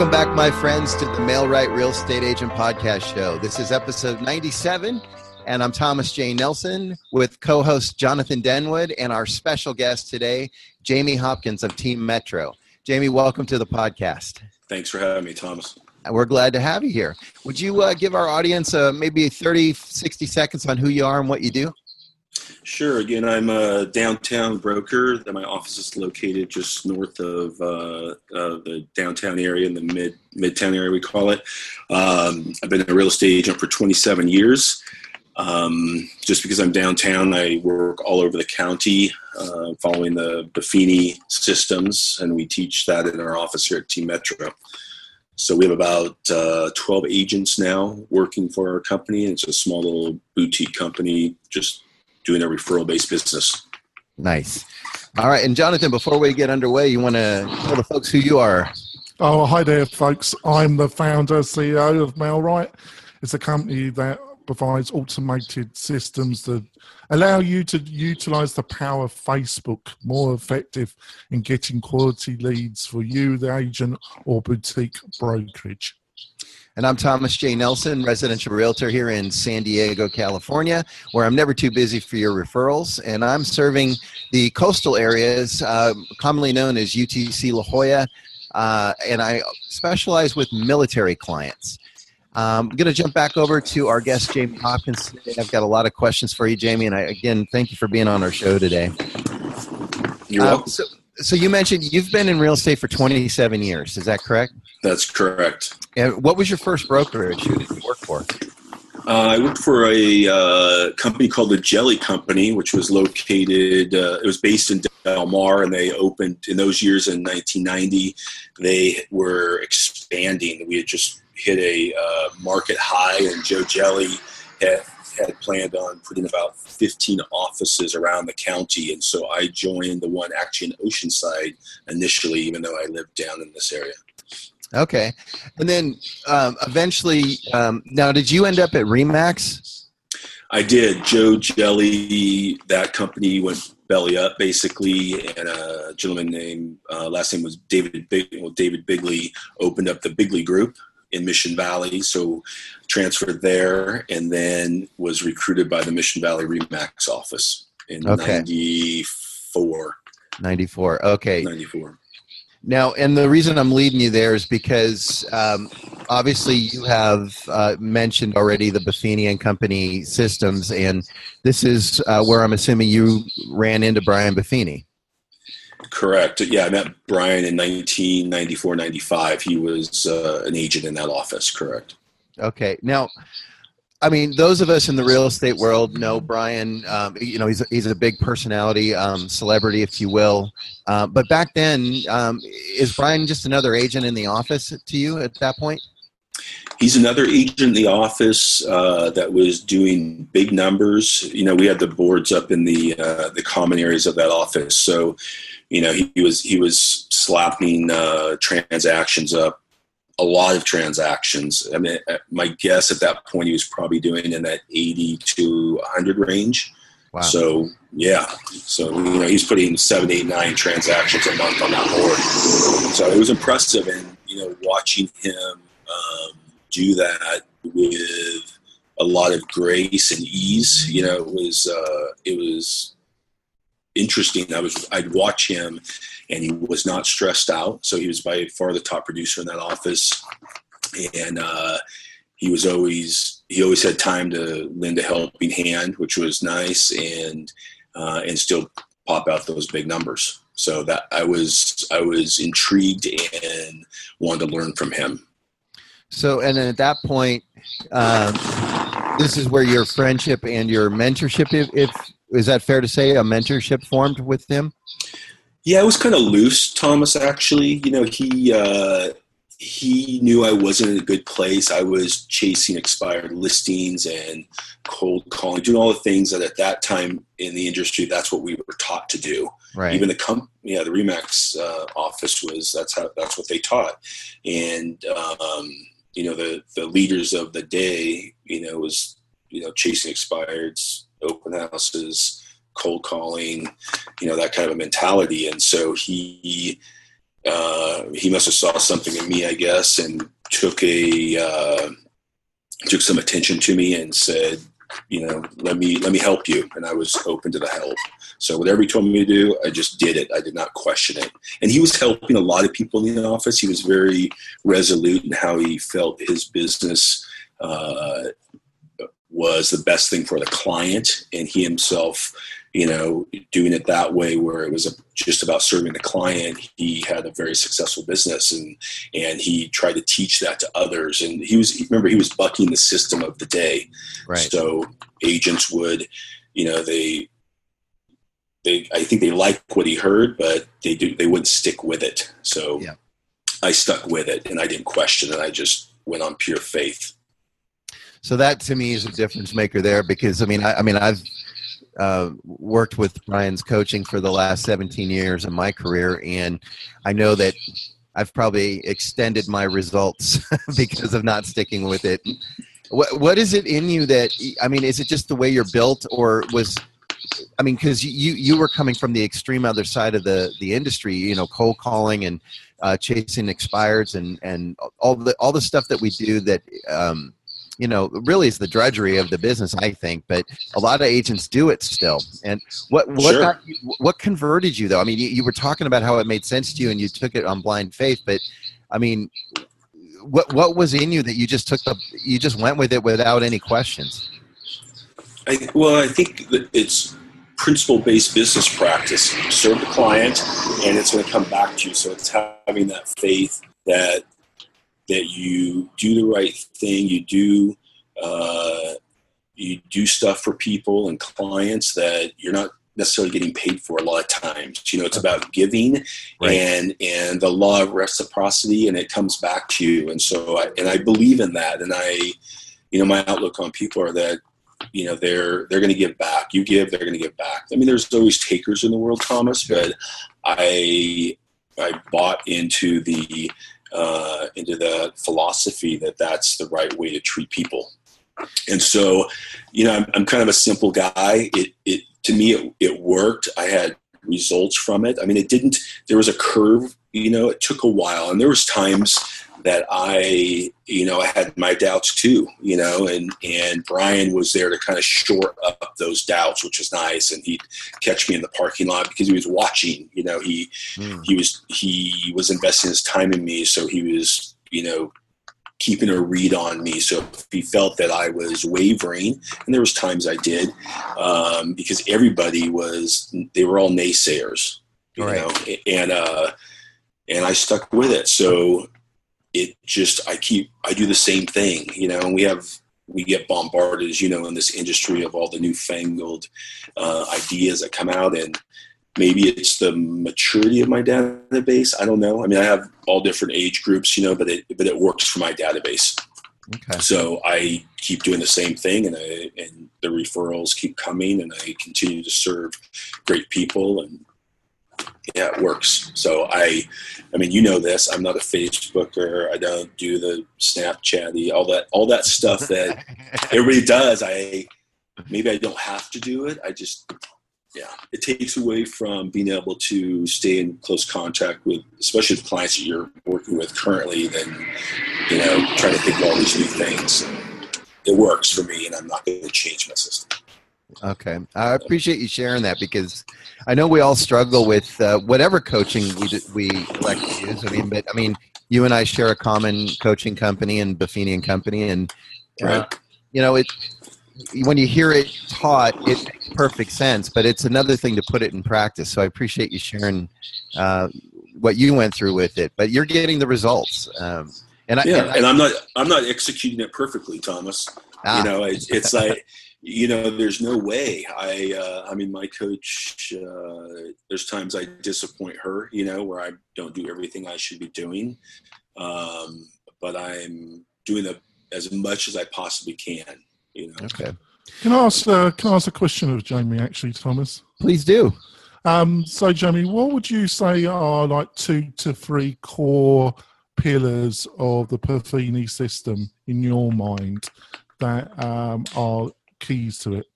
Welcome back, my friends, to the Mailrite Real Estate Agent Podcast Show. This is episode 97, and I'm Thomas J. Nelson with co host Jonathan Denwood and our special guest today, Jamie Hopkins of Team Metro. Jamie, welcome to the podcast. Thanks for having me, Thomas. We're glad to have you here. Would you uh, give our audience uh, maybe 30, 60 seconds on who you are and what you do? Sure. Again, I'm a downtown broker. My office is located just north of uh, uh, the downtown area, in the mid midtown area, we call it. Um, I've been a real estate agent for 27 years. Um, just because I'm downtown, I work all over the county, uh, following the Buffini systems, and we teach that in our office here at Team Metro. So we have about uh, 12 agents now working for our company. It's a small little boutique company, just doing a referral based business. Nice. All right. And Jonathan, before we get underway, you want to tell the folks who you are? Oh, hi there, folks. I'm the founder, CEO of Mailrite. It's a company that provides automated systems that allow you to utilize the power of Facebook more effective in getting quality leads for you, the agent, or boutique brokerage. And I'm Thomas J. Nelson, residential realtor here in San Diego, California, where I'm never too busy for your referrals. And I'm serving the coastal areas, uh, commonly known as UTC La Jolla, uh, and I specialize with military clients. Um, I'm going to jump back over to our guest, Jamie Hopkins. Today. I've got a lot of questions for you, Jamie, and I, again, thank you for being on our show today. You're welcome. so, so you mentioned you've been in real estate for 27 years. Is that correct? That's correct. And what was your first brokerage? Who did you work for? Uh, I worked for a uh, company called the Jelly Company, which was located. Uh, it was based in Del Mar, and they opened in those years in 1990. They were expanding. We had just hit a uh, market high, and Joe Jelly had had planned on putting about 15 offices around the county, and so I joined the one actually in Oceanside initially, even though I lived down in this area. Okay, and then um, eventually, um, now did you end up at Remax? I did. Joe Jelly, that company went belly up basically, and a gentleman named uh, last name was David Big, well, David Bigley opened up the Bigley Group in Mission Valley. So transferred there, and then was recruited by the Mission Valley Remax office in Okay. '94. 94. Okay. '94. Now, and the reason I'm leading you there is because um, obviously you have uh, mentioned already the Buffini and Company systems, and this is uh, where I'm assuming you ran into Brian Buffini. Correct. Yeah, I met Brian in 1994, 95. He was uh, an agent in that office. Correct. Okay. Now, I mean, those of us in the real estate world know Brian. Um, you know, he's a, he's a big personality, um, celebrity, if you will. Uh, but back then, um, is Brian just another agent in the office to you at that point? He's another agent in the office uh, that was doing big numbers. You know, we had the boards up in the uh, the common areas of that office, so you know he, he was he was slapping uh, transactions up, a lot of transactions. I mean, uh, my guess at that point he was probably doing in that eighty to hundred range. Wow. So yeah, so you know he's putting seven, eight, nine transactions a month on that board. So it was impressive, and you know watching him um, do that with a lot of grace and ease. You know, it was uh, it was interesting. I was I'd watch him, and he was not stressed out. So he was by far the top producer in that office, and uh, he was always he always had time to lend a helping hand, which was nice, and uh, and still pop out those big numbers. So that I was I was intrigued and wanted to learn from him. So, and then at that point, um, this is where your friendship and your mentorship, if, if is that fair to say, a mentorship formed with him? Yeah, it was kind of loose, Thomas. Actually, you know, he uh, he knew I wasn't in a good place. I was chasing expired listings and cold calling, doing all the things that at that time in the industry, that's what we were taught to do. Right. Even the com- yeah, the Remax uh, office was that's how that's what they taught, and um, you know the the leaders of the day, you know, was you know chasing expireds, open houses, cold calling, you know that kind of a mentality, and so he uh, he must have saw something in me, I guess, and took a uh, took some attention to me and said, you know, let me let me help you. And I was open to the help. So whatever he told me to do, I just did it. I did not question it. And he was helping a lot of people in the office. He was very resolute in how he felt his business uh, was the best thing for the client, and he himself you know, doing it that way where it was just about serving the client. He had a very successful business and, and he tried to teach that to others. And he was, remember, he was bucking the system of the day. Right. So agents would, you know, they, they, I think they liked what he heard, but they do, they wouldn't stick with it. So yeah. I stuck with it and I didn't question it. I just went on pure faith. So that to me is a difference maker there because I mean I, I mean I've uh, worked with Brian's coaching for the last 17 years in my career, and I know that I've probably extended my results because of not sticking with it. What what is it in you that I mean? Is it just the way you're built, or was I mean, because you you were coming from the extreme other side of the the industry, you know, cold calling and uh, chasing expireds and and all the all the stuff that we do that um, you know really is the drudgery of the business i think but a lot of agents do it still and what what Sure. got what converted you though i mean you, you were talking about how it made sense to you and you took it on blind faith but i mean what what was in you that you just took the you just went with it without any questions I, well, I think that it's principle-based business practice. Serve the client, and it's going to come back to you. So it's having that faith that that you do the right thing. You do uh, you do stuff for people and clients that you're not necessarily getting paid for a lot of times. You know, it's about giving Right. and and the law of reciprocity, and it comes back to you. And so, I, and I believe in that. And I, you know, my outlook on people are that you know they're they're going to give back you give they're going to give back i mean there's always takers in the world thomas but i i bought into the uh, into the philosophy that that's the right way to treat people. And so you know i'm, I'm kind of a simple guy. It it to me it, it worked. I had results from it. I mean it didn't there was a curve you know it took a while. And there was times that I, you know, I had my doubts too, you know, and and Brian was there to kind of shore up those doubts, which was nice. And he'd catch me in the parking lot because he was watching, you know, he Hmm. he was he was investing his time in me, so he was, you know, keeping a read on me. So if he felt that I was wavering, and there was times I did, um, because everybody was, they were all naysayers, you Right. know, and uh, and I stuck with it. So it just I keep I do the same thing, you know, and we have we get bombarded, as you know, in this industry of all the newfangled uh, ideas that come out, and maybe it's the maturity of my database. I don't know. I mean, I have all different age groups, you know, but it but it works for my database. okay So I keep doing the same thing, and I and the referrals keep coming, and I continue to serve great people, and yeah, it works. So I, I mean, you know this. I'm not a Facebooker. I don't do the Snapchatty, all that, all that stuff that everybody does. I maybe I don't have to do it. I just yeah, it takes away from being able to stay in close contact with, especially the clients that you're working with currently. Than you know, trying to think of all these new things. It works for me, and I'm not going to change my system. Okay, I appreciate you sharing that because I know we all struggle with uh, whatever coaching we d- we elect to use. I mean, but I mean, you and I share a common coaching company and Buffini and Company, and uh, Right. you know, it when you hear it taught, it makes perfect sense. But it's another thing to put it in practice. So I appreciate you sharing uh, what you went through with it. But you're getting the results, um, and I, Yeah, and I- I'm not I'm not executing it perfectly, Thomas. ah, you know it's, it's like you know there's no way i uh, i mean my coach uh, there's times i disappoint her you know where i don't do everything i should be doing um, but i'm doing the, as much as i possibly can you know okay, Can I ask? Uh, can I ask a question of Jamie? Actually, Thomas. please do. Um, so, Jamie, what would you say are like two to three core pillars of the Buffini system in your mind that um, are keys to it?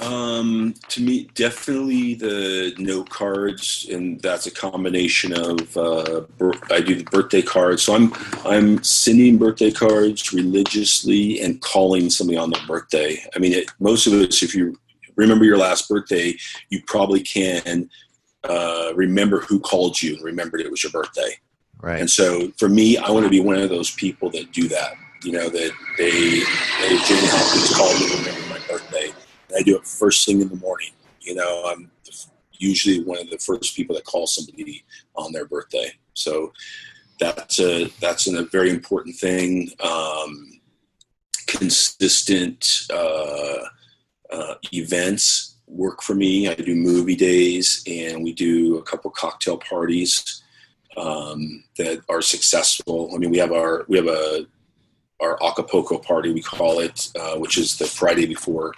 Um, to me, definitely the note cards, and that's a combination of uh, I do the birthday cards. So I'm I'm sending birthday cards religiously and calling somebody on their birthday. I mean, it, most of us, if you remember your last birthday, you probably can uh, remember who called you and remembered it was your birthday. Right. And so for me, I want to be one of those people that do that. You know, that they, they Jamie Hopkins called me remember my birthday. And I do it first thing in the morning. You know, I'm usually one of the first people that call somebody on their birthday. So that's a, that's a very important thing. Um, consistent uh, uh, events work for me. I do movie days and we do a couple cocktail parties um, that are successful. I mean, we have our we have a our Acapulco party we call it, uh, which is the Friday before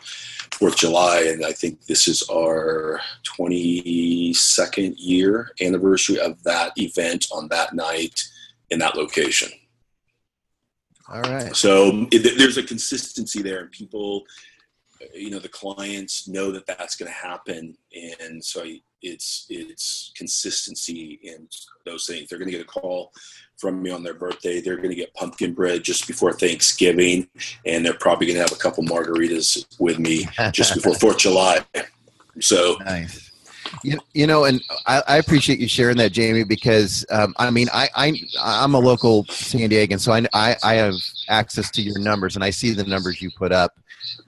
Fourth of July, and I think this is our 22nd year anniversary of that event on that night in that location. All right. So it, there's a consistency there, and people you know the clients know that that's going to happen. And so it's it's consistency in those things. They're going to get a call from me on their birthday. They're going to get pumpkin bread just before thanksgiving. And they're probably going to have a couple margaritas with me just before fourth of july. So nice you, you know, and I, I, appreciate you sharing that, Jamie, because um, I mean, I, I I'm a local San Diegan, so I, I, I have access to your numbers, and I see the numbers you put up.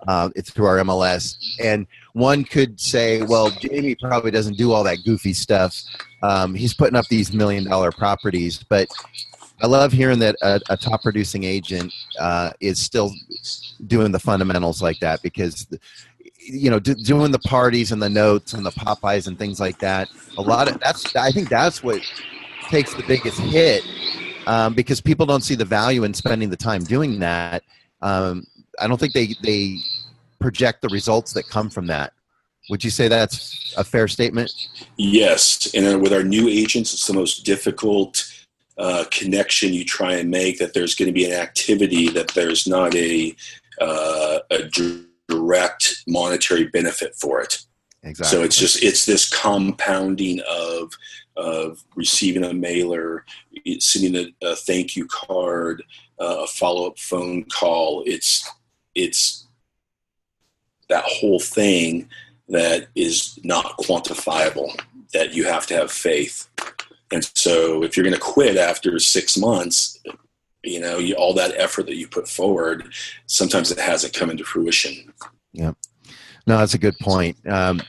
Uh, it's through our MLS, and one could say, well, Jamie probably doesn't do all that goofy stuff. Um, he's putting up these million dollar properties, but I love hearing that a, a top producing agent uh, is still doing the fundamentals like that because you know, do, doing the parties and the notes and the pop-bys and things like that. A lot of that's I think that's what takes the biggest hit um, because people don't see the value in spending the time doing that. Um, I don't think they they project the results that come from that. Would you say that's a fair statement? Yes, and with our new agents, it's the most difficult uh, connection you try and make. That there's going to be an activity that there's not a uh, a direct monetary benefit for it. Exactly. So it's just it's this compounding of of receiving a mailer, sending a, a thank you card, uh, a follow up phone call. It's it's that whole thing that is not quantifiable. That you have to have faith. And so, if you're going to quit after six months, you know you, all that effort that you put forward sometimes it hasn't come into fruition. Yeah no that's a good point. Um,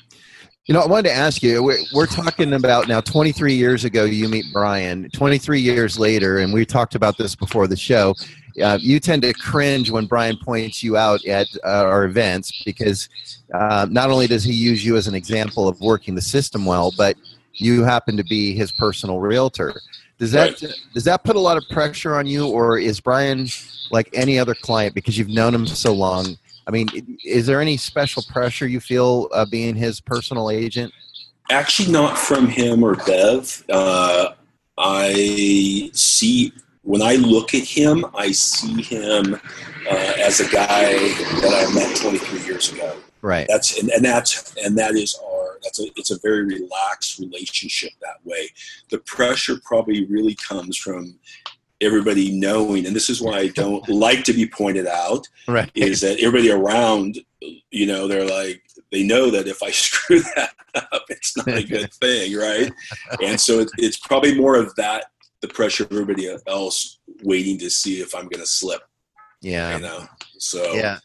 you know i wanted to ask you we're, we're, talking about now 23 years ago you meet brian. 23 years later and we talked about this before the show uh, you tend to cringe when brian points you out at uh, our events because uh, not only does he use you as an example of working the system well but you happen to be his personal realtor does that right. does that put a lot of pressure on you, or is Brian like any other client because you've known him so long? I mean, is there any special pressure you feel uh, being his personal agent? Actually, not from him or Bev. Uh, I see when I look at him, I see him uh, as a guy that I met 23 years ago. Right. That's and, and that's and that is our that's a it's a very relaxed relationship that way. The pressure probably really comes from everybody knowing, and this is why I don't like to be pointed out. Right. Is that everybody around, you know, they're like they know that if I screw that up, it's not a good thing, right? And so it, it's probably more of that the pressure of everybody else waiting to see if I'm going to slip. Yeah. You know. So yeah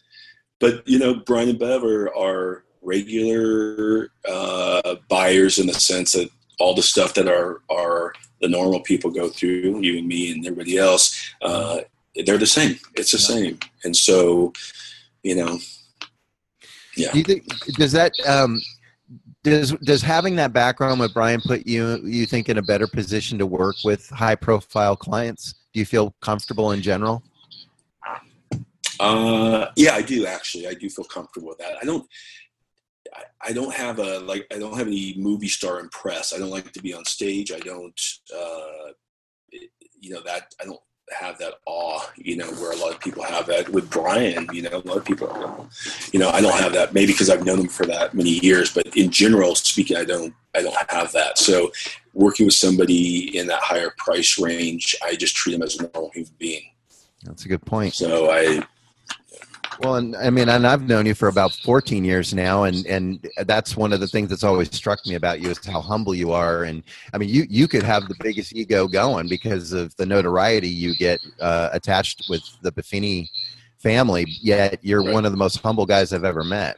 but you know, Brian and Bev are, are regular uh, buyers in the sense that all the stuff that are are the normal people go through, you and me and everybody else, uh, they're the same. It's the same, and so you know, yeah. Do you think does that um, does does having that background with Brian put you you think in a better position to work with high profile clients? Do you feel comfortable in general? Uh, yeah, I do actually. I do feel comfortable with that. I don't. I, I don't have a like. I don't have any movie star impress. I don't like to be on stage. I don't. Uh, you know that I don't have that awe, you know, where a lot of people have that. With Brian, you know, a lot of people, you know, I don't have that. Maybe because I've known him for that many years, but in general speaking, I don't, I don't have that. So, working with somebody in that higher price range, I just treat them as a normal human being. That's a good point. So I, well, and I mean, and I've known you for about 14 years now, and and that's one of the things that's always struck me about you is how humble you are. And I mean, you you could have the biggest ego going because of the notoriety you get uh, attached with the Buffini family. Yet you're Right. one of the most humble guys I've ever met.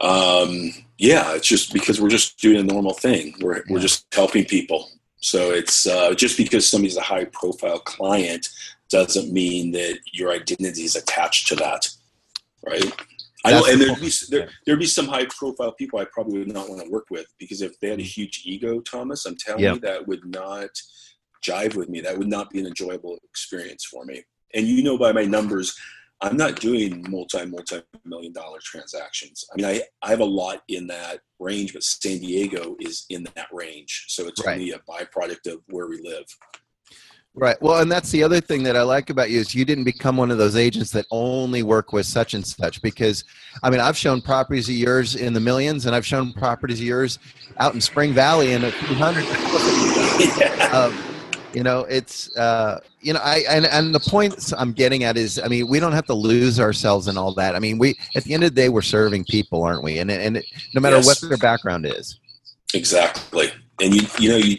um, yeah, it's just because we're just doing a normal thing. We're we're just helping people. So it's uh, just because somebody's a high profile client doesn't mean that your identity is attached to that, right? I know, and there'd be there, there'd be some high profile people I probably would not want to work with because if they had a huge ego, Thomas, I'm telling Yeah. you that would not jive with me. That would not be an enjoyable experience for me. And you know by my numbers, I'm not doing multi multi million dollar transactions. I mean, I, I have a lot in that range, but San Diego is in that range, so it's Right. only a byproduct of where we live. Right. Well, and that's the other thing that I like about you is you didn't become one of those agents that only work with such and such. Because, I mean, I've shown properties of yours in the millions, and I've shown properties of yours out in Spring Valley in a few hundred. yeah. um, you know, it's uh, you know, I and and the point I'm getting at is, I mean, we don't have to lose ourselves in all that. I mean, we at the end of the day, we're serving people, aren't we? And and no matter Yes. what their background is. Exactly. And you you know you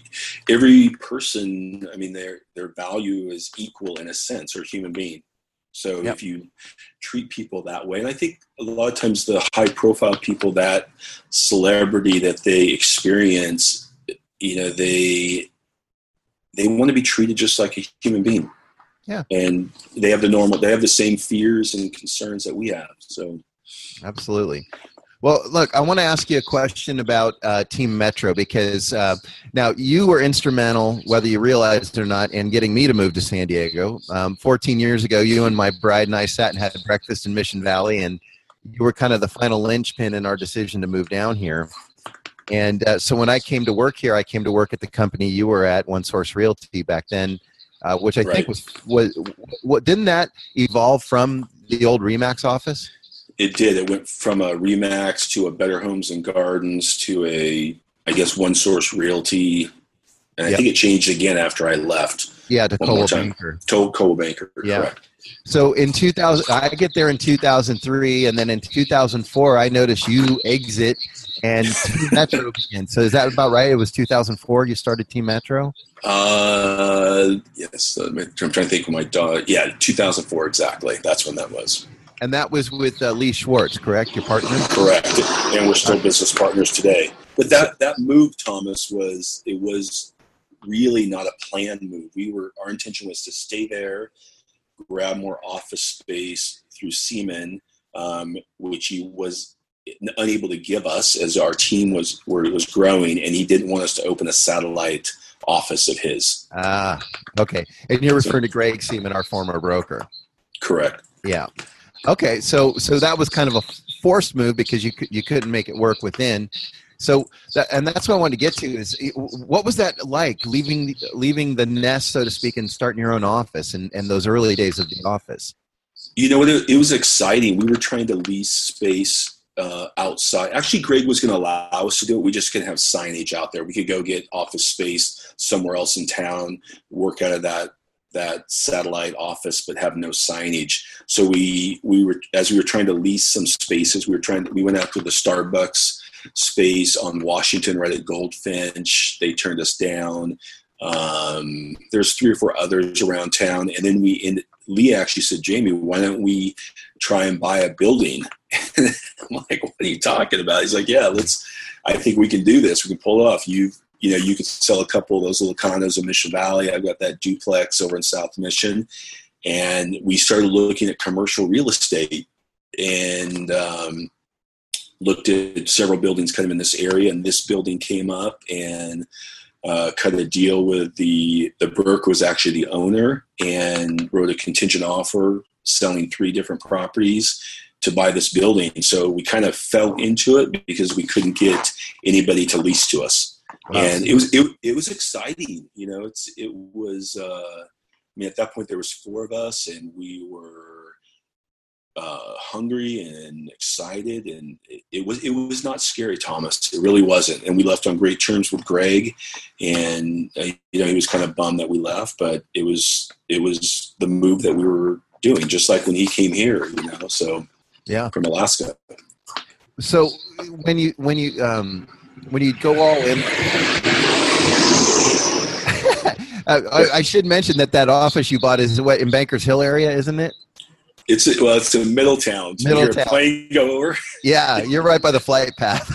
every person I mean their their value is equal in a sense or human being. So Yep. if you treat people that way, and I think a lot of times the high profile people that celebrity that they experience, you know, they they want to be treated just like a human being. Yeah. And they have the normal they have the same fears and concerns that we have. So Absolutely. Well, look, I want to ask you a question about uh, Team Metro because uh, now you were instrumental, whether you realized it or not, in getting me to move to San Diego. Um, 14 years ago, you and my bride and I sat and had breakfast in Mission Valley, and you were kind of the final linchpin in our decision to move down here. And uh, so when I came to work here, I came to work at the company you were at, One Source Realty, back then, uh, which I think Right. was was what didn't that evolve from the old Remax office? It did. It went from a Remax to a Better Homes and Gardens to a, I guess, One Source Realty, and I think it changed again after I left. Yeah, to One more Cole time. Banker. To Coldwell Banker, Yeah. correct? So in 2000, I get there in 2003, and then in 2004, I notice you exit and Team Metro begins. So is that about right? It was 2004 you started Team Metro? Uh, yes. I'm trying to think of my dog. Yeah, 2004 exactly. That's when that was. And that was with uh, Lee Schwartz, correct? Your partner? Correct. And we're still business partners today. But that that move, Thomas, was it was really not a planned move. We were our intention was to stay there, grab more office space through Seaman, um, which he was unable to give us as our team was where was growing, and he didn't want us to open a satellite office of his. Ah, okay. And you're referring to Greg Seaman, our former broker. Correct. Yeah. Okay, so so that was kind of a forced move because you you couldn't make it work within. So that, and that's what I wanted to get to is what was that like leaving leaving the nest so to speak and starting your own office and, and those early days of the office. You know, it, it was exciting. We were trying to lease space uh, outside. Actually, Greg was going to allow us to do it. We just couldn't have signage out there. We could go get office space somewhere else in town, work out of that that satellite office, but have no signage. So we we were as we were trying to lease some spaces. We were trying. To, we went out to the Starbucks space on Washington, right at Goldfinch. They turned us down. Um, there's three or four others around town, and then we in Lee actually said, Jamie, why don't we try and buy a building? I'm like, what are you talking about? He's like, yeah, let's. I think we can do this. We can pull it off. You you know you could sell a couple of those little condos in Mission Valley. I've got that duplex over in South Mission, and we started looking at commercial real estate and um, looked at several buildings kind of in this area. And this building came up and uh, cut a deal with the the Burke was actually the owner and wrote a contingent offer selling three different properties to buy this building. So we kind of fell into it because we couldn't get anybody to lease to us. Wow. And it was it, it was exciting, you know. It's it was uh, I mean, at that point there was four of us, and we were uh, hungry and excited, and it, it, was it was not scary, Thomas. It really wasn't, and we left on great terms with Greg, and uh, you know he was kind of bummed that we left, but it was it was the move that we were doing, just like when he came here, you know. So yeah, from Alaska. So when you when you um, when you go all in. I, I, should mention that that office you bought is what in Bankers Hill area, isn't it? It's a, well, it's in Middletown. So Middletown. plane go over. Yeah, you're right by the flight path.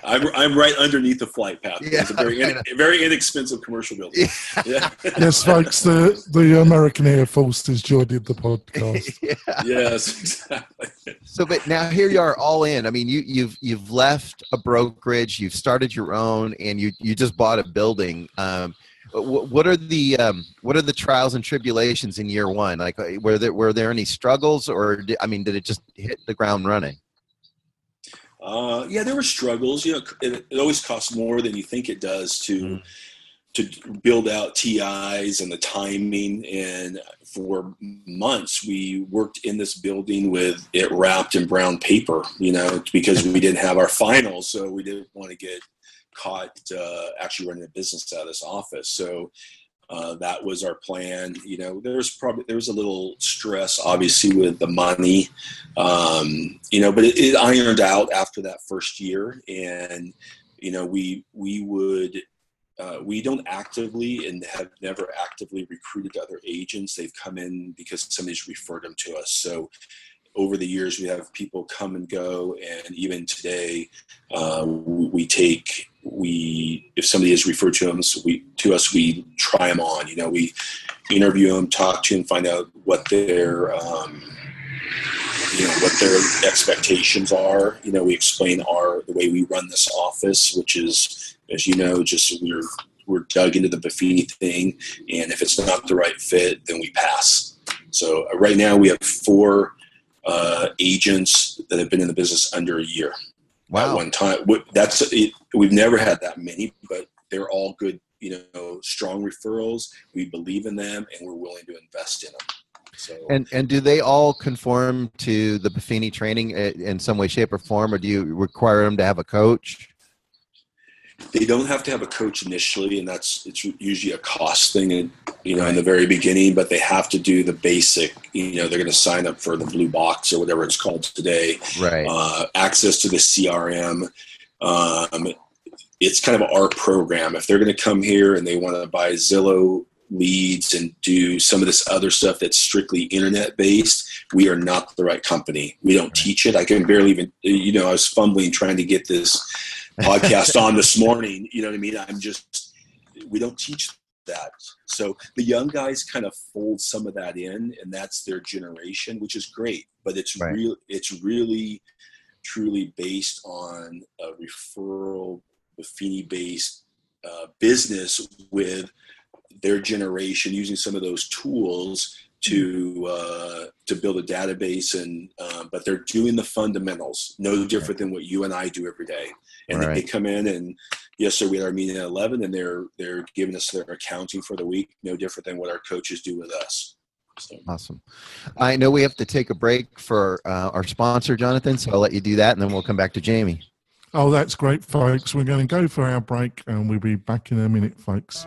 I'm, I'm right underneath the flight path. Yeah, it's a very in, very inexpensive commercial building. Yeah. yes, folks. The the American Air Force is joining the podcast. yeah. Yes, exactly. So, but now here you are, all in. I mean, you you've you've left a brokerage, you've started your own, and you you just bought a building. Um, what are the um, what are the trials and tribulations in year one? Like, uh, were there were there any struggles, or did, I mean, did it just hit the ground running? Uh, yeah, there were struggles. You know, it, it, always costs more than you think it does to mm. to build out TIs and the timing. And for months, we worked in this building with it wrapped in brown paper. You know, because we didn't have our finals, so we didn't want to get caught uh, actually running a business out of this office. So uh, that was our plan. You know, there was probably there was a little stress, obviously, with the money. Um, you know, but it, it, ironed out after that first year, and you know, we we would. Uh, we don't actively and have never actively recruited other agents. They've come in because somebody's referred them to us. So over the years, we have people come and go, and even today, uh, we take we if somebody is referred to us, we to us, we try them on. You know, we interview them, talk to them, find out what their um, you know what their expectations are. You know, we explain our the way we run this office, which is, as you know, just we're we're dug into the Buffini thing, and if it's not the right fit, then we pass. So uh, right now we have four uh, agents that have been in the business under a year. Wow. At one time, that's it, we've never had that many, but they're all good. You know, strong referrals. We believe in them, and we're willing to invest in them. So, and and do they all conform to the Buffini training eh, in some way, shape, or form, or do you require them to have a coach? They don't have to have a coach initially and that's it's usually a cost thing you know right. in the very beginning but they have to do the basic you know they're going to sign up for the blue box or whatever it's called today. Right. Uh, access to the crm um, it's kind of our program. If they're going to come here and they want to buy zillow leads and do some of this other stuff that's strictly internet based we are not the right company. We don't teach it. I can barely even you know i was fumbling trying to get this podcast on this morning. You know what I mean? I'm just, we don't teach that. So the young guys kind of fold some of that in, and that's their generation, which is great. But it's right. real. It's really, truly based on a referral, Buffini based uh, business with their generation using some of those tools to uh, to build a database and uh, but they're doing the fundamentals no different than what you and I do every day and right. they come in and yes sir we had our meeting at 11 and they're they're giving us their accounting for the week no different than what our coaches do with us. So. awesome. I know we have to take a break for uh, our sponsor Jonathan so I'll let you do that and then we'll come back to Jamie. Oh that's great folks. We're going to go for our break and we'll be back in a minute folks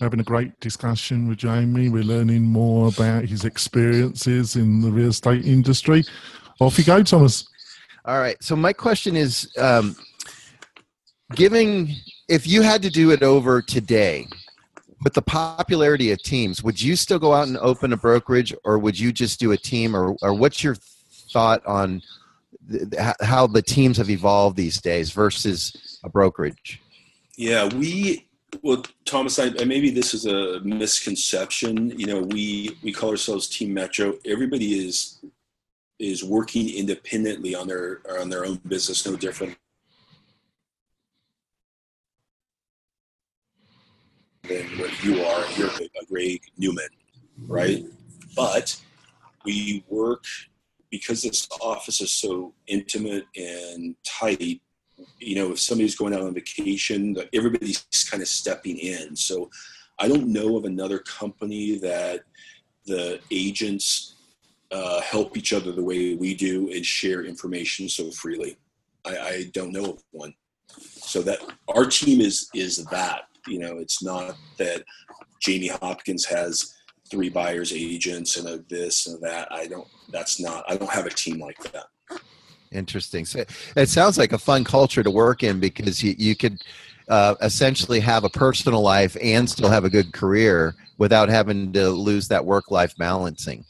having a great discussion with Jamie. We're learning more about his experiences in the real estate industry. Off you go, Thomas. All right. So my question is, um, giving if you had to do it over today, with the popularity of teams, would you still go out and open a brokerage, or would you just do a team, or or what's your thought on th- how the teams have evolved these days versus a brokerage? Yeah, we well, Thomas, I, maybe this is a misconception. You know, we we call ourselves Team Metro. Everybody is is working independently on their on their own business, no different than what you are. You're a uh, Greg Newman, right? But we work because this office is so intimate and tight. You know, if somebody's going out on vacation, everybody's kind of stepping in. So I don't know of another company that the agents uh, help each other the way we do and share information so freely. I, I don't know of one. So that our team is is that. You know, it's not that Jamie Hopkins has three buyers agents and a this and that. I don't. That's not. I don't have a team like that. Interesting. So it sounds like a fun culture to work in because you you could uh, essentially have a personal life and still have a good career without having to lose that work life balancing.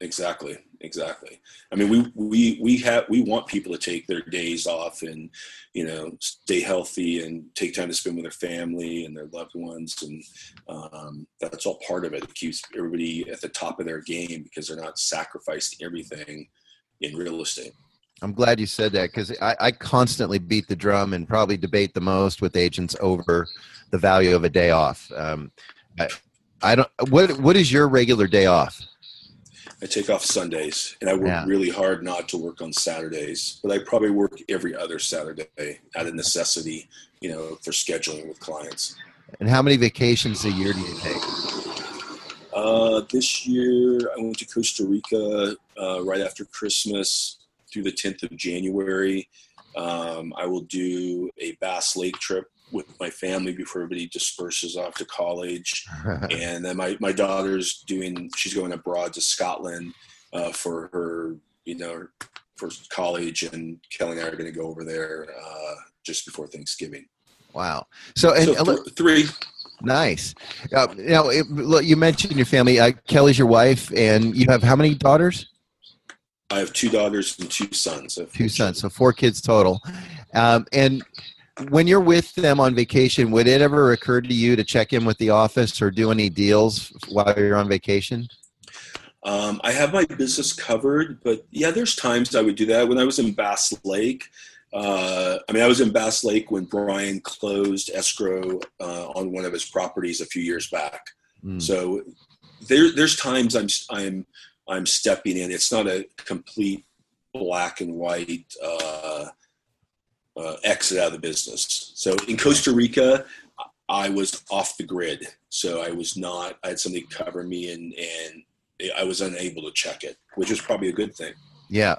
Exactly. Exactly. I mean, we we we have we want people to take their days off and you know stay healthy and take time to spend with their family and their loved ones, and um, that's all part of it. It keeps everybody at the top of their game because they're not sacrificing everything in real estate. I'm glad you said that because I, I, constantly beat the drum and probably debate the most with agents over the value of a day off. Um, I, I, don't. What What is your regular day off? I take off Sundays, and I work yeah. really hard not to work on Saturdays. But I probably work every other Saturday out of necessity, you know, for scheduling with clients. And how many vacations a year do you take? Uh, this year, I went to Costa Rica uh, right after Christmas through the 10th of January. Um, I will do a Bass Lake trip with my family before everybody disperses off to college. and then my, my daughter's doing, she's going abroad to Scotland uh, for her, you know, for college. And Kelly and I are going to go over there uh, just before Thanksgiving. Wow. So, and so th- three. Nice. Uh, you know, it, look, you mentioned your family. Uh, Kelly's your wife, and you have how many daughters? I have two daughters and two sons. Two sons, so four kids total. Um, and when you're with them on vacation, would it ever occur to you to check in with the office or do any deals while you're on vacation? Um, I have my business covered, but yeah, there's times I would do that. When I was in Bass Lake, uh, I mean, I was in Bass Lake when Brian closed escrow uh, on one of his properties a few years back. Mm. So there, there's times I'm I'm I'm stepping in. It's not a complete black and white uh, uh, exit out of the business. So in Costa Rica, I was off the grid. So I was not. I had somebody cover me, and and I was unable to check it, which is probably a good thing. Yeah.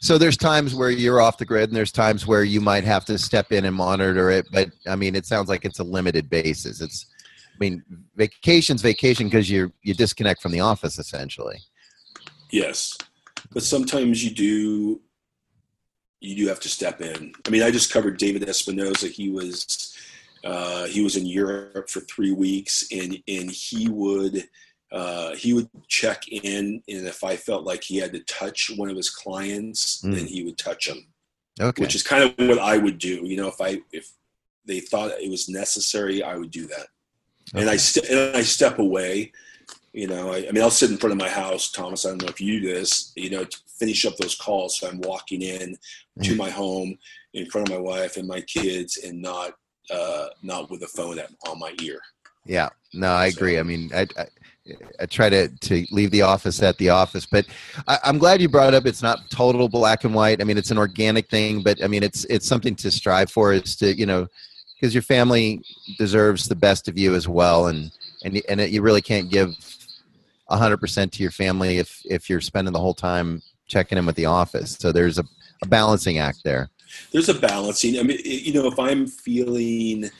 So there's times where you're off the grid, and there's times where you might have to step in and monitor it. But I mean, it sounds like it's a limited basis. It's, I mean, vacation's vacation because you you disconnect from the office essentially. Yes, but sometimes you do you do have to step in. I mean, I just covered David Espinosa. He was uh, he was in Europe for three weeks, and and he would uh, he would check in, and if I felt like he had to touch one of his clients, mm. then he would touch him. Okay, which is kind of what I would do. You know, if I if they thought it was necessary, I would do that. Okay. And I st- and I step away you know, I, I, mean, I'll sit in front of my house, Thomas. I don't know if you do this. You know, to finish up those calls, so I'm walking in to mm-hmm. my home in front of my wife and my kids, and not uh, not with a phone at, on my ear. Yeah, no, I so, agree. I mean, I, I, I try to to leave the office at the office, but I, I'm glad you brought up. It's not total black and white. I mean, it's an organic thing, but I mean, it's it's something to strive for. Is to you know, because your family deserves the best of you as well, and and and it, you really can't give 100% to your family if if you're spending the whole time checking in with the office. So there's a, a balancing act there. There's a balancing i mean you know if i'm feeling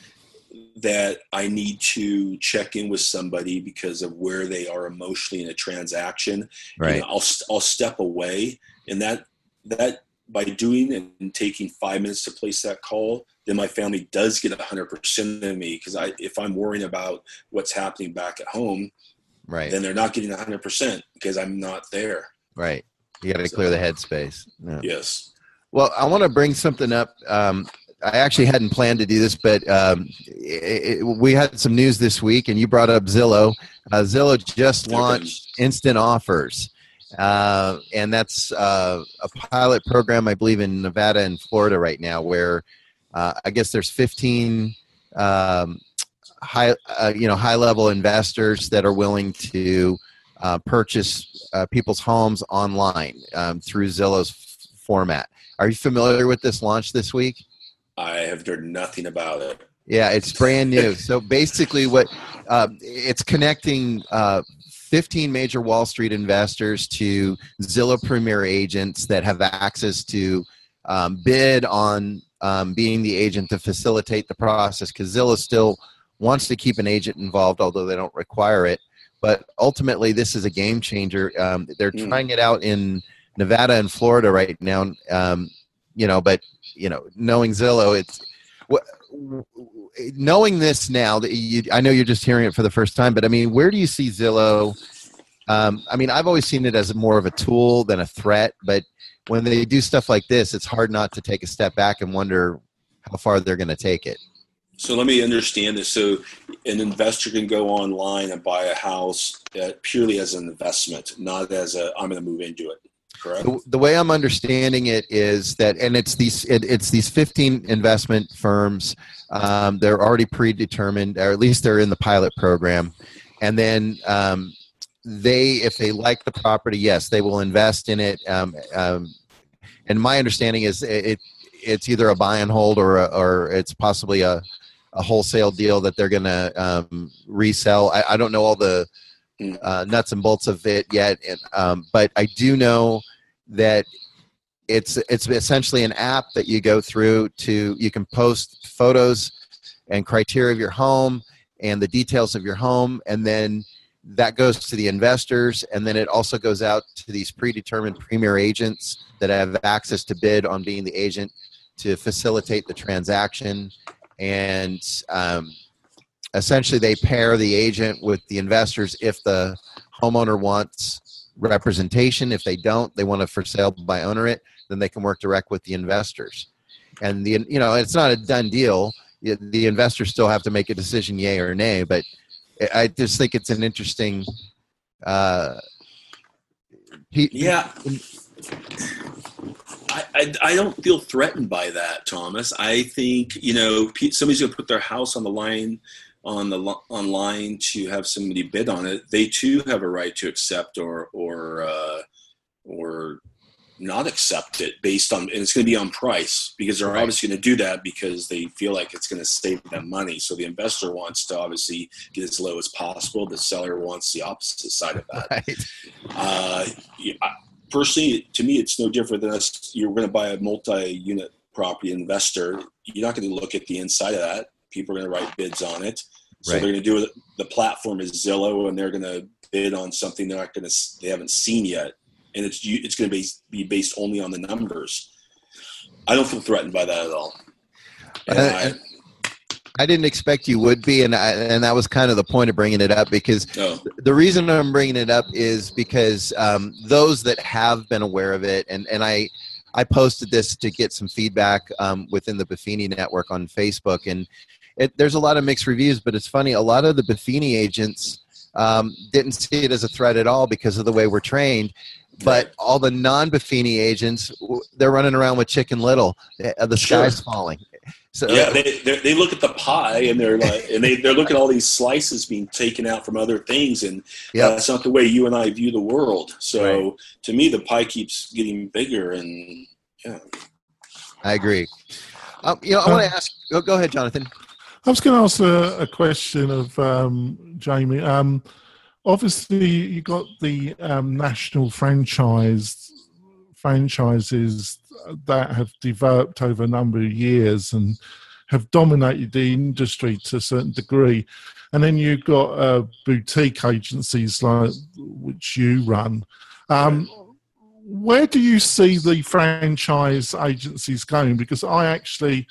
that i need to check in with somebody because of where they are emotionally in a transaction right you know, i'll i'll step away and that that by doing and taking five minutes to place that call then my family does get 100% of me because i if i'm worrying about what's happening back at home right. then they're not getting 100% because i'm not there. Right. You got to so, clear the headspace. Yeah. yes. Well i want to bring something up. Um, i actually hadn't planned to do this but um, it, it, we had some news this week and you brought up zillow. Uh, zillow just launched instant offers. Uh, and that's uh, a pilot program, I believe, in Nevada and Florida right now, where uh, I guess there's 15 um, high, uh, you know, high level investors that are willing to uh, purchase uh, people's homes online um, through Zillow's f- format. Are you familiar with this launch this week? I have heard nothing about it. Yeah, it's brand new. so basically, what uh, it's connecting uh, 15 major Wall Street investors to Zillow Premier agents that have access to um, bid on um, being the agent to facilitate the process because Zillow still wants to keep an agent involved, although they don't require it. But ultimately, this is a game changer. Um, they're Mm. trying it out in Nevada and Florida right now. Um, you know, but you know, knowing Zillow, it's knowing this now that you, I know you're just hearing it for the first time, but I mean, where do you see Zillow? Um, I mean, I've always seen it as more of a tool than a threat, but when they do stuff like this, it's hard not to take a step back and wonder how far they're going to take it. So let me understand this. So an investor can go online and buy a house purely as an investment, not as a I'm going to move into it. Correct. The, the way I'm understanding it is that, and it's these it, it's these 15 investment firms. Um, they're already predetermined, or at least they're in the pilot program, and then um, they, if they like the property, yes, they will invest in it. Um, um, and my understanding is it, it it's either a buy and hold or a, or it's possibly a a wholesale deal that they're going to um, resell. I, I don't know all the Mm. uh, nuts and bolts of it yet, and, um, but I do know that it's it's essentially an app that you go through to you can post photos and criteria of your home and the details of your home and then that goes to the investors and then it also goes out to these predetermined premier agents that have access to bid on being the agent to facilitate the transaction and um, essentially they pair the agent with the investors if the homeowner wants representation. If they don't they want to for sale by owner it then they can work direct with the investors. And the you know it's not a done deal. The investors still have to make a decision yay or nay but I- just think it's an interesting uh Yeah. I, I, I don't feel threatened by that, Thomas. I think you know somebody's going to put their house on the line on the online to have somebody bid on it. They too have a right to accept or or uh, or not accept it based on and it's going to be on price because they're Right. obviously going to do that because they feel like it's going to save them money. So the investor wants to obviously get as low as possible. The seller wants the opposite side of that. right Uh, yeah, I- personally, to me, it's no different than us. You're going to buy a multi-unit property investor. You're not going to look at the inside of that. People are going to write bids on it. So Right. they're going to do it. The platform is Zillow, and they're going to bid on something they're not going to. They haven't seen yet, and it's you- it's going to be be based only on the numbers. I don't feel threatened by that at all. And Uh, I, I didn't expect you would be, and I, and that was kind of the point of bringing it up because no, the reason I'm bringing it up is because um, those that have been aware of it, and and I I posted this to get some feedback um, within the Buffini network on Facebook, and it, there's a lot of mixed reviews, but it's funny. A lot of the Buffini agents um, didn't see it as a threat at all because of the way we're trained. But all the non-Buffini agents, they're running around with Chicken Little. Uh, The Sure. sky's falling. So yeah, they they they look at the pie and they're like, and they they're looking at all these slices being taken out from other things, and Yep. that's not the way you and I view the world. So to me, the pie keeps getting bigger, and yeah, I agree. Um, you know, I want to ask. Go, go ahead, Jonathan. I was going to ask a, a question of um, Jamie. Um, obviously, you got the um, national franchise franchises that have developed over a number of years and have dominated the industry to a certain degree. And then you've got uh, boutique agencies like which you run. Um, where do you see the franchise agencies going? Because I actually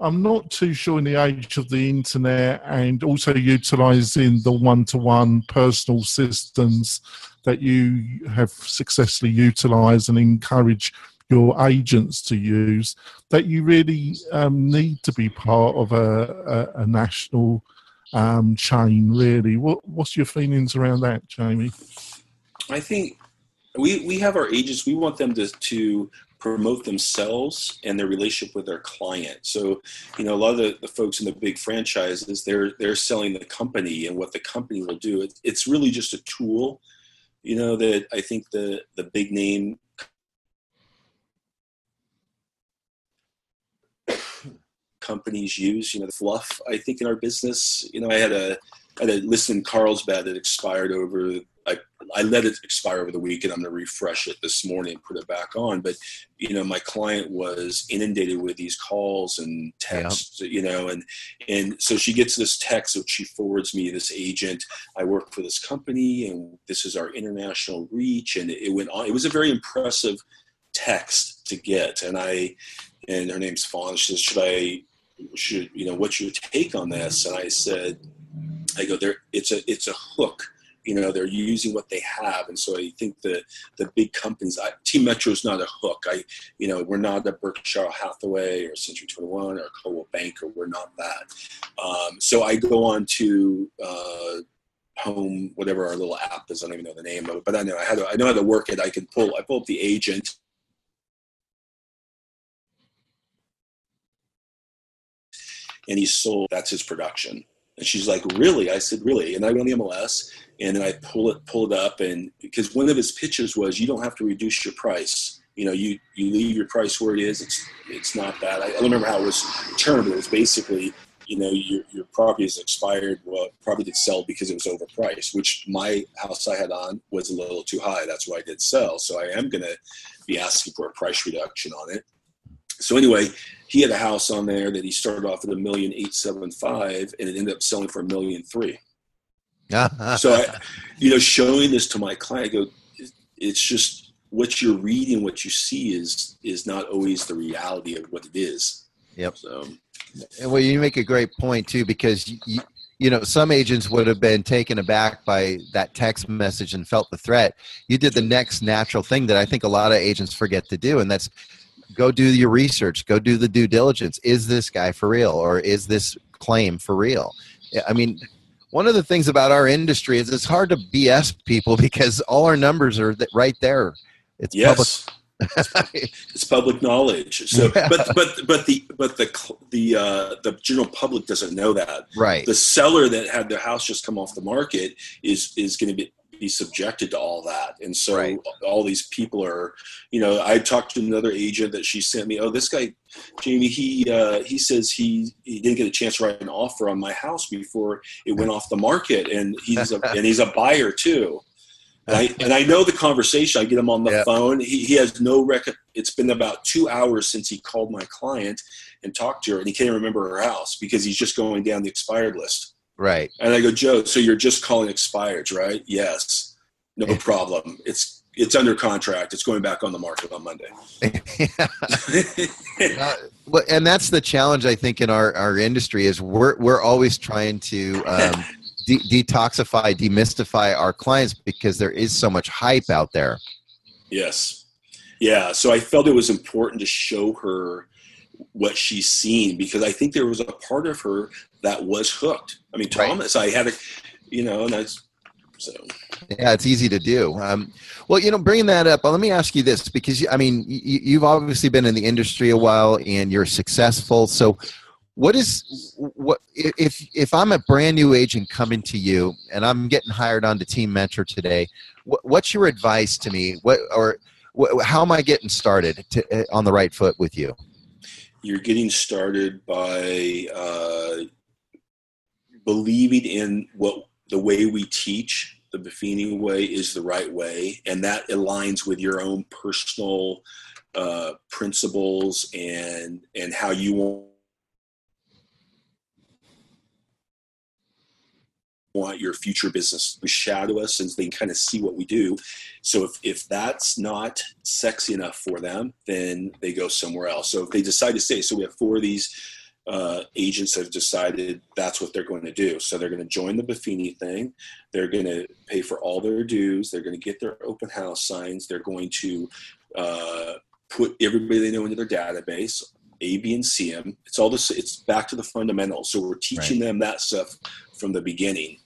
I'm not too sure in the age of the internet and also utilizing the one to one personal systems that you have successfully utilized and encourage your agents to use, that you really um, need to be part of a, a, a national um, chain, really. What, what's your feelings around that, Jamie? I think we we have our agents. We want them to to promote themselves and their relationship with their client. So, you know, a lot of the, the folks in the big franchises, they're they're selling the company and what the company will do. It, it's really just a tool, you know, that I think the the big name companies use. You know, the fluff. I think in our business, you know, I had a I had a list in Carlsbad that expired over I, I let it expire over the week and I'm going to refresh it this morning and put it back on. But, you know, my client was inundated with these calls and texts, you know, and, and so she gets this text which she forwards me, this agent, I work for this company and this is our international reach. And it went on, it was a very impressive text to get. And I, and her name's Fawn, she says, should I, should, you know, what's your take on this? And I said, I go there, it's a, it's a hook. You know they're using what they have. And so i think the the big companies I, team metro is not a hook. I you know we're not a berkshire hathaway or century 21 or coldwell banker we're not that. Um, so i go on to uh, home whatever our little app is. I don't even know the name of it but i know how to i know how to work it. I can pull i pull up the agent and he sold that's his production and she's like, really? I said, really? And I went on the MLS and then I pull it, pull it up. And because one of his pitches was, you don't have to reduce your price. You know, you, you leave your price where it is. It's, it's not bad. I, I don't remember how it was termed. It was basically, you know, your, your property is expired. Well, probably did sell because it was overpriced, which my house I had on was a little too high. That's why I did sell. So I am going to be asking for a price reduction on it. So anyway, he had a house on there that he started off at a million eight seven five, and it ended up selling for a million three. so I, you know, showing this to my client, I go, it's just what you're reading, what you see is is not always the reality of what it is. Yep. So, and well, you make a great point too, because you, you know some agents would have been taken aback by that text message and felt the threat. You did the next natural thing that I think a lot of agents forget to do, and that's go do your research go do the due diligence. Is this guy for real or is this claim for real? I mean one of the things about our industry is it's hard to bs people because all our numbers are right there. It's yes. public. it's public knowledge. So yeah. but but but the but the the uh the general public doesn't know that. Right. The seller that had their house just come off the market is is going to be be subjected to all that. And so right. all these people are, you know, I talked to another agent that she sent me. Oh, this guy, Jamie, he uh, he says he he didn't get a chance to write an offer on my house before it went off the market, and he's a, and he's a buyer too. And I, and I know the conversation. I get him on the yep. phone. He, he has no record. It's been about two hours since he called my client and talked to her, and he can't remember her house because he's just going down the expired list. Right. And I go, Joe, so you're just calling expireds, right? Yes. No problem. It's it's under contract. It's going back on the market on Monday. uh, well, and that's the challenge I think in our, our industry is we're we're always trying to um, de- detoxify, demystify our clients because there is so much hype out there. Yes. Yeah. So I felt it was important to show her what she's seen because I think there was a part of her that was hooked. I mean, Thomas, right. I had a, you know, and that's so. Yeah, it's easy to do. Um, well, you know, bringing that up, let me ask you this because I mean, you, you've obviously been in the industry a while and you're successful. So, what is what if if I'm a brand new agent coming to you and I'm getting hired on to Team Metro today? What, what's your advice to me? What or how am I getting started to, uh, on the right foot with you? You're getting started by uh, believing in what the way we teach the Buffini way is the right way, and that aligns with your own personal uh, principles and and how you want want your future business to shadow us and they kind of see what we do. So if, if that's not sexy enough for them, then they go somewhere else. So if they decide to stay, so we have four of these uh, agents have decided that's what they're going to do. So they're going to join the Buffini thing. They're going to pay for all their dues. They're going to get their open house signs. They're going to uh, put everybody they know into their database. A, B, and C them. It's all this. It's back to the fundamentals. So we're teaching right. them that stuff from the beginning.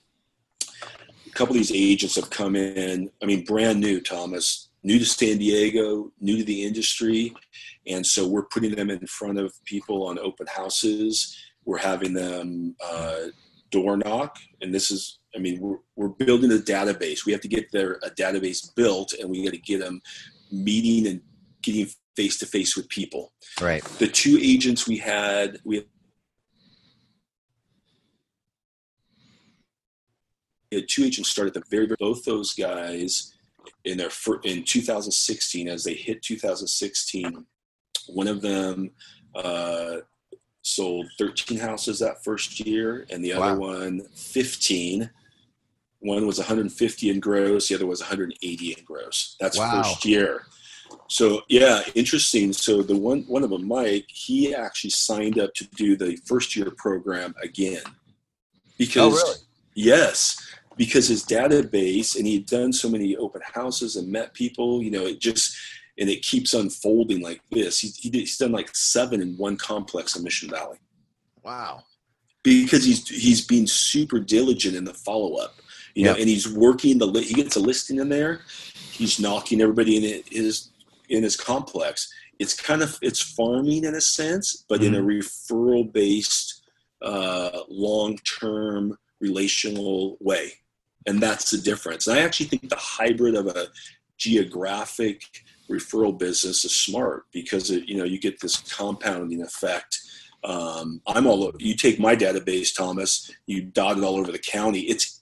Couple of these agents have come in. I mean, brand new, Thomas. new to San Diego, new to the industry, and so we're putting them in front of people on open houses. We're having them uh, door knock, and this is, I mean, we're, we're building a database. We have to get their a database built, and we got to get them meeting and getting face to face with people. Right. The two agents we had, we had two agents start at the very, very both those guys in their fir- in 2016 as they hit 2016 one of them uh, sold 13 houses that first year and the other Wow. one 15 one was 150 in gross the other was 180 in gross that's Wow. first year so yeah interesting so the one one of them mike he actually signed up to do the first year program again because Oh, really? yes because his database and he'd done so many open houses and met people you know it just and it keeps unfolding like this. He, he did, he's done like seven in one complex in mission valley. Wow. because he's he's being super diligent in the follow-up you know Yep. and he's working the li- he gets a listing in there he's knocking everybody in it- his in his complex. It's kind of it's farming in a sense but in a referral based uh, long-term relational way and that's the difference. And i actually think the hybrid of a geographic referral business is smart because it, you know you get this compounding effect. Um, i'm all o- you take my database thomas you dot it all over the county it's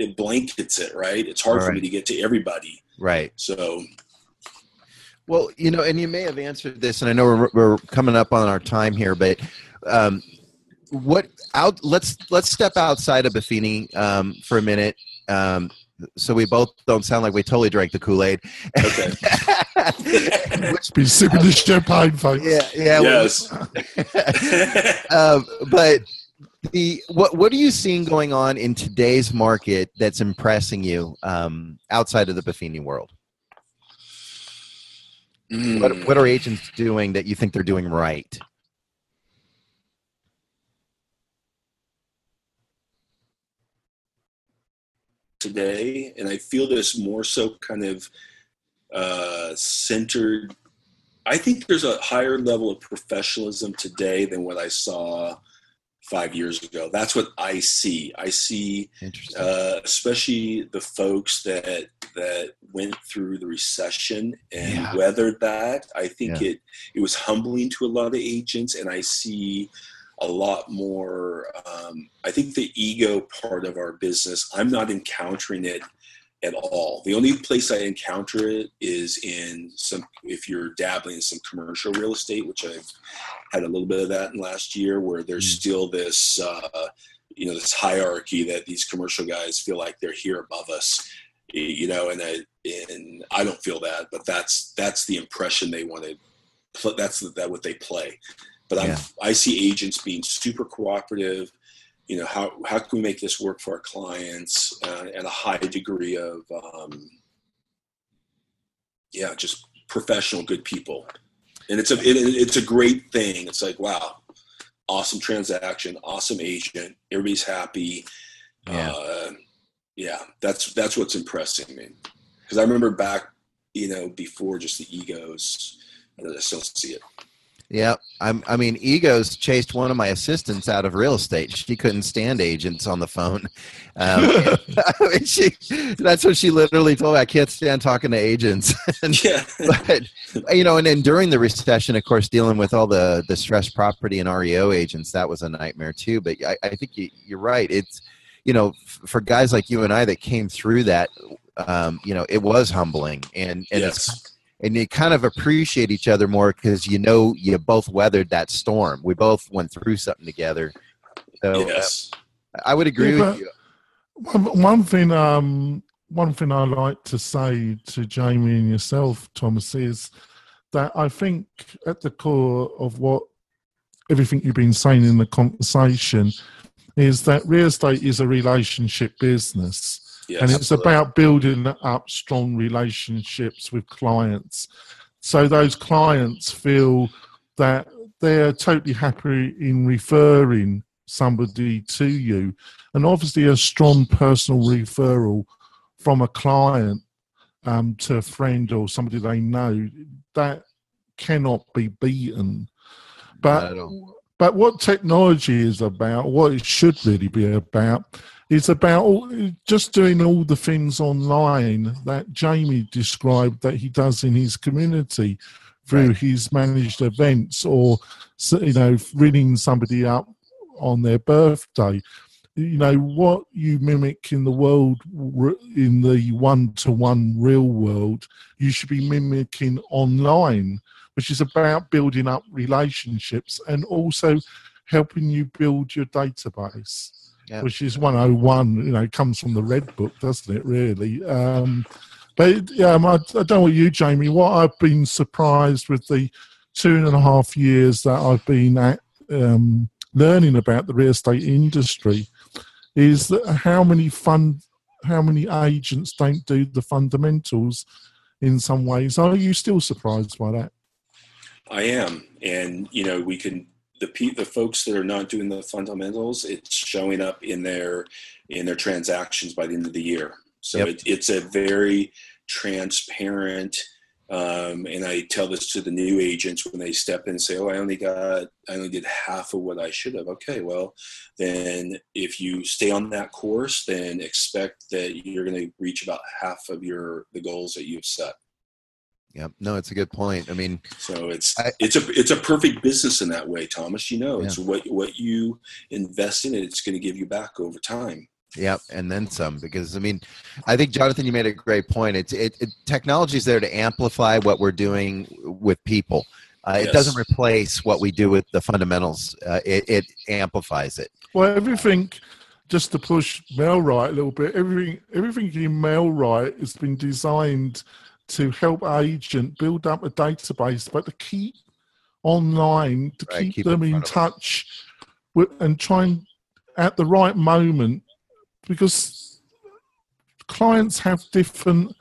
it blankets it right? It's hard for me to get to everybody. Right. so. Well, you know, and you may have answered this, and I know we're, we're coming up on our time here, but um, what out? Let's let's step outside of Buffini um, for a minute, um, so we both don't sound like we totally drank the Kool Aid. okay Be sipping the champagne, folks. yeah, yeah. well, yes um, but the what what are you seeing going on in today's market that's impressing you um, outside of the Buffini world? Mm. What what are agents doing that you think they're doing right? Today, and I feel this more so kind of uh, centered. I think there's a higher level of professionalism today than what I saw five years ago. That's what I see. I see, uh, especially the folks that that went through the recession and Yeah. weathered that. I think it it was humbling to a lot of agents, and I see a lot more. Um, I think the ego part of our business, I'm not encountering it at all. The only place I encounter it is in some, if you're dabbling in some commercial real estate, which I've had a little bit of that in last year, where there's Mm. still this, uh, you know, this hierarchy that these commercial guys feel like they're here above us, you know, and I, and I don't feel that, but that's, that's the impression they want to, that's that what they play but Yeah. I see agents being super cooperative. You know, how, how can we make this work for our clients uh, and a high degree of, um, yeah, just professional, good people. And it's a, it, it's a great thing. It's like, wow, awesome transaction, awesome agent. Everybody's happy. Yeah. Uh, yeah, that's, that's what's impressing me. Cause I remember back, you know, before just the egos, and I still see it. Yeah, I'm, I mean, egos chased one of my assistants out of real estate. She couldn't stand agents on the phone. Um, and she, that's what she literally told me. I can't stand talking to agents. and, Yeah. but you know, and then during the recession, of course, dealing with all the the stressed property and REO agents, that was a nightmare too. But I, I think you, you're right. It's you know, f- for guys like you and I that came through that, um, you know, it was humbling, and and it's yes. And you kind of appreciate each other more because you know you both weathered that storm. We both went through something together. So uh, yes. I would agree Yeah, with you. One, one thing, um, one thing I like to say to Jamie and yourself, Thomas, is that I think at the core of what everything you've been saying in the conversation is that real estate is a relationship business Yes. and it's about building up strong relationships with clients so those clients feel that they're totally happy in referring somebody to you and obviously a strong personal referral from a client um, to a friend or somebody they know, that cannot be beaten. But but what technology is about, what it should really be about, is about all, just doing all the things online that Jamie described that he does in his community through right. his managed events or you know ringing somebody up on their birthday you know what you mimic in the world in the one-to-one real world you should be mimicking online which is about building up relationships and also helping you build your database yeah. which is 101 you know comes from the red book doesn't it really? Um, but yeah um, I, I don't know what you jamie what i've been surprised with the two and a half years that i've been at um, learning about the real estate industry is that how many fund how many agents don't do the fundamentals in some ways. Are you still surprised by that? I am, and you know, we can the the folks that are not doing the fundamentals, it's showing up in their in their transactions by the end of the year. So yep. it, it's a very transparent. Um, and I tell this to the new agents when they step in and say, "Oh, I only got, I only did half of what I should have." Okay, well, then if you stay on that course, then expect that you're going to reach about half of your the goals that you've set. Yeah, no, it's a good point. I mean, so it's I, it's a it's a perfect business in that way, Thomas. You know, it's what what you invest in, it, it's going to give you back over time. Yep, and then some. Because I mean, I think Jonathan, you made a great point. It's it, it technology is there to amplify what we're doing with people. Uh, yes. It doesn't replace what we do with the fundamentals. Uh, it, it amplifies it. Well, everything just to push MailRight a little bit, everything everything in MailRight has been designed to help agent build up a database, but to keep online, to right, keep, keep, them in, in touch with, and try and at the right moment, because clients have different.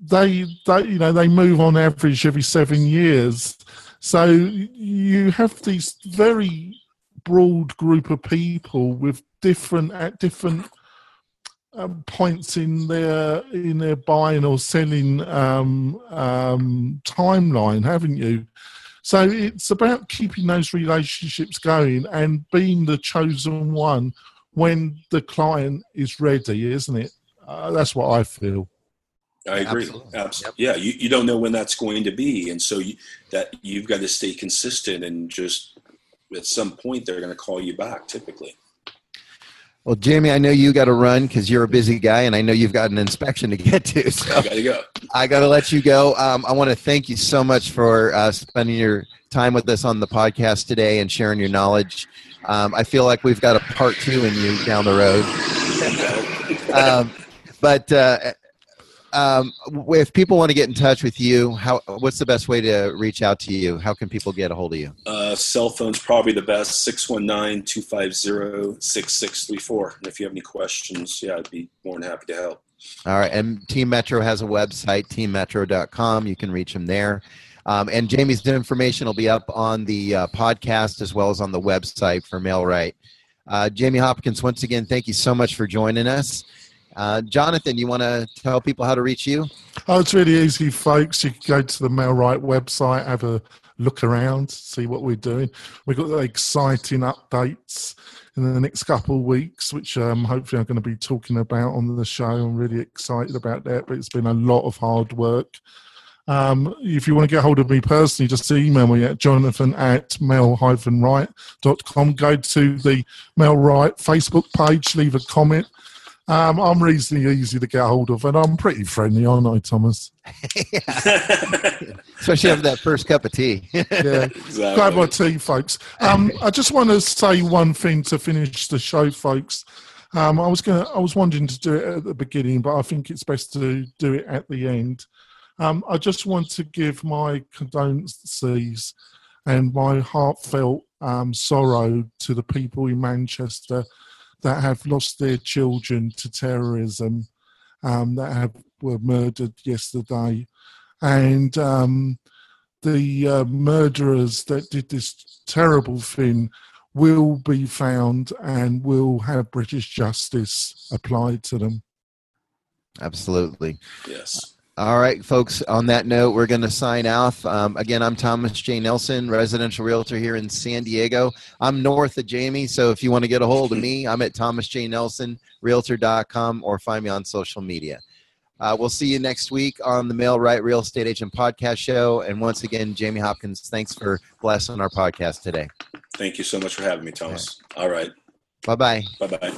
They, they, you know, they move on average every seven years. So you have these very broad group of people with different at different um, points in their in their buying or selling um, um, timeline, haven't you? So it's about keeping those relationships going and being the chosen one when the client is ready, isn't it? Uh, that's what I feel. I agree. Absolutely. Absolutely. Yep. Yeah, you, you don't know when that's going to be, and so you, that you've got to stay consistent and just at some point they're going to call you back. Typically. Well, Jamie, I know you got to run because you're a busy guy, and I know you've got an inspection to get to. So I got to go. I got to let you go. Um, I want to thank you so much for uh, spending your time with us on the podcast today and sharing your knowledge. Um, I feel like we've got a part two in you down the road. um, but uh, um, if people want to get in touch with you, how what's the best way to reach out to you? How can people get a hold of you? Uh, cell phone's probably the best 619-250-6634. And if you have any questions, yeah, I'd be more than happy to help. All right. And Team Metro has a website, teammetro.com. You can reach them there. Um, and Jamie's information will be up on the uh, podcast as well as on the website for MailRight. Uh, Jamie Hopkins, once again, thank you so much for joining us. Uh, Jonathan, you want to tell people how to reach you? Oh, it's really easy, folks. You can go to the MailRight website, have a look around, see what we're doing. We've got exciting updates in the next couple of weeks, which um, hopefully I'm going to be talking about on the show. I'm really excited about that, but it's been a lot of hard work. Um, if you want to get hold of me personally, just email me at jonathan at mail-right.com. Go to the MailRight Facebook page, leave a comment. Um, I'm reasonably easy to get hold of, and I'm pretty friendly, aren't I, Thomas? Especially after that first cup of tea. yeah, exactly. grab my tea, folks. Um, I just want to say one thing to finish the show, folks. Um, I was going I was wanting to do it at the beginning, but I think it's best to do it at the end. Um, I just want to give my condolences and my heartfelt um, sorrow to the people in Manchester that have lost their children to terrorism, um, that have, were murdered yesterday, and um, the uh, murderers that did this terrible thing will be found and will have British justice applied to them. Absolutely. Yes. All right, folks. On that note, we're going to sign off. Um, again, I'm Thomas J. Nelson, residential realtor here in San Diego. I'm north of Jamie, so if you want to get a hold of me, I'm at thomasjnelsonrealtor.com or find me on social media. Uh, we'll see you next week on the Mail Right Real Estate Agent Podcast Show. And once again, Jamie Hopkins, thanks for blessing our podcast today. Thank you so much for having me, Thomas. All right. Bye bye. Bye bye.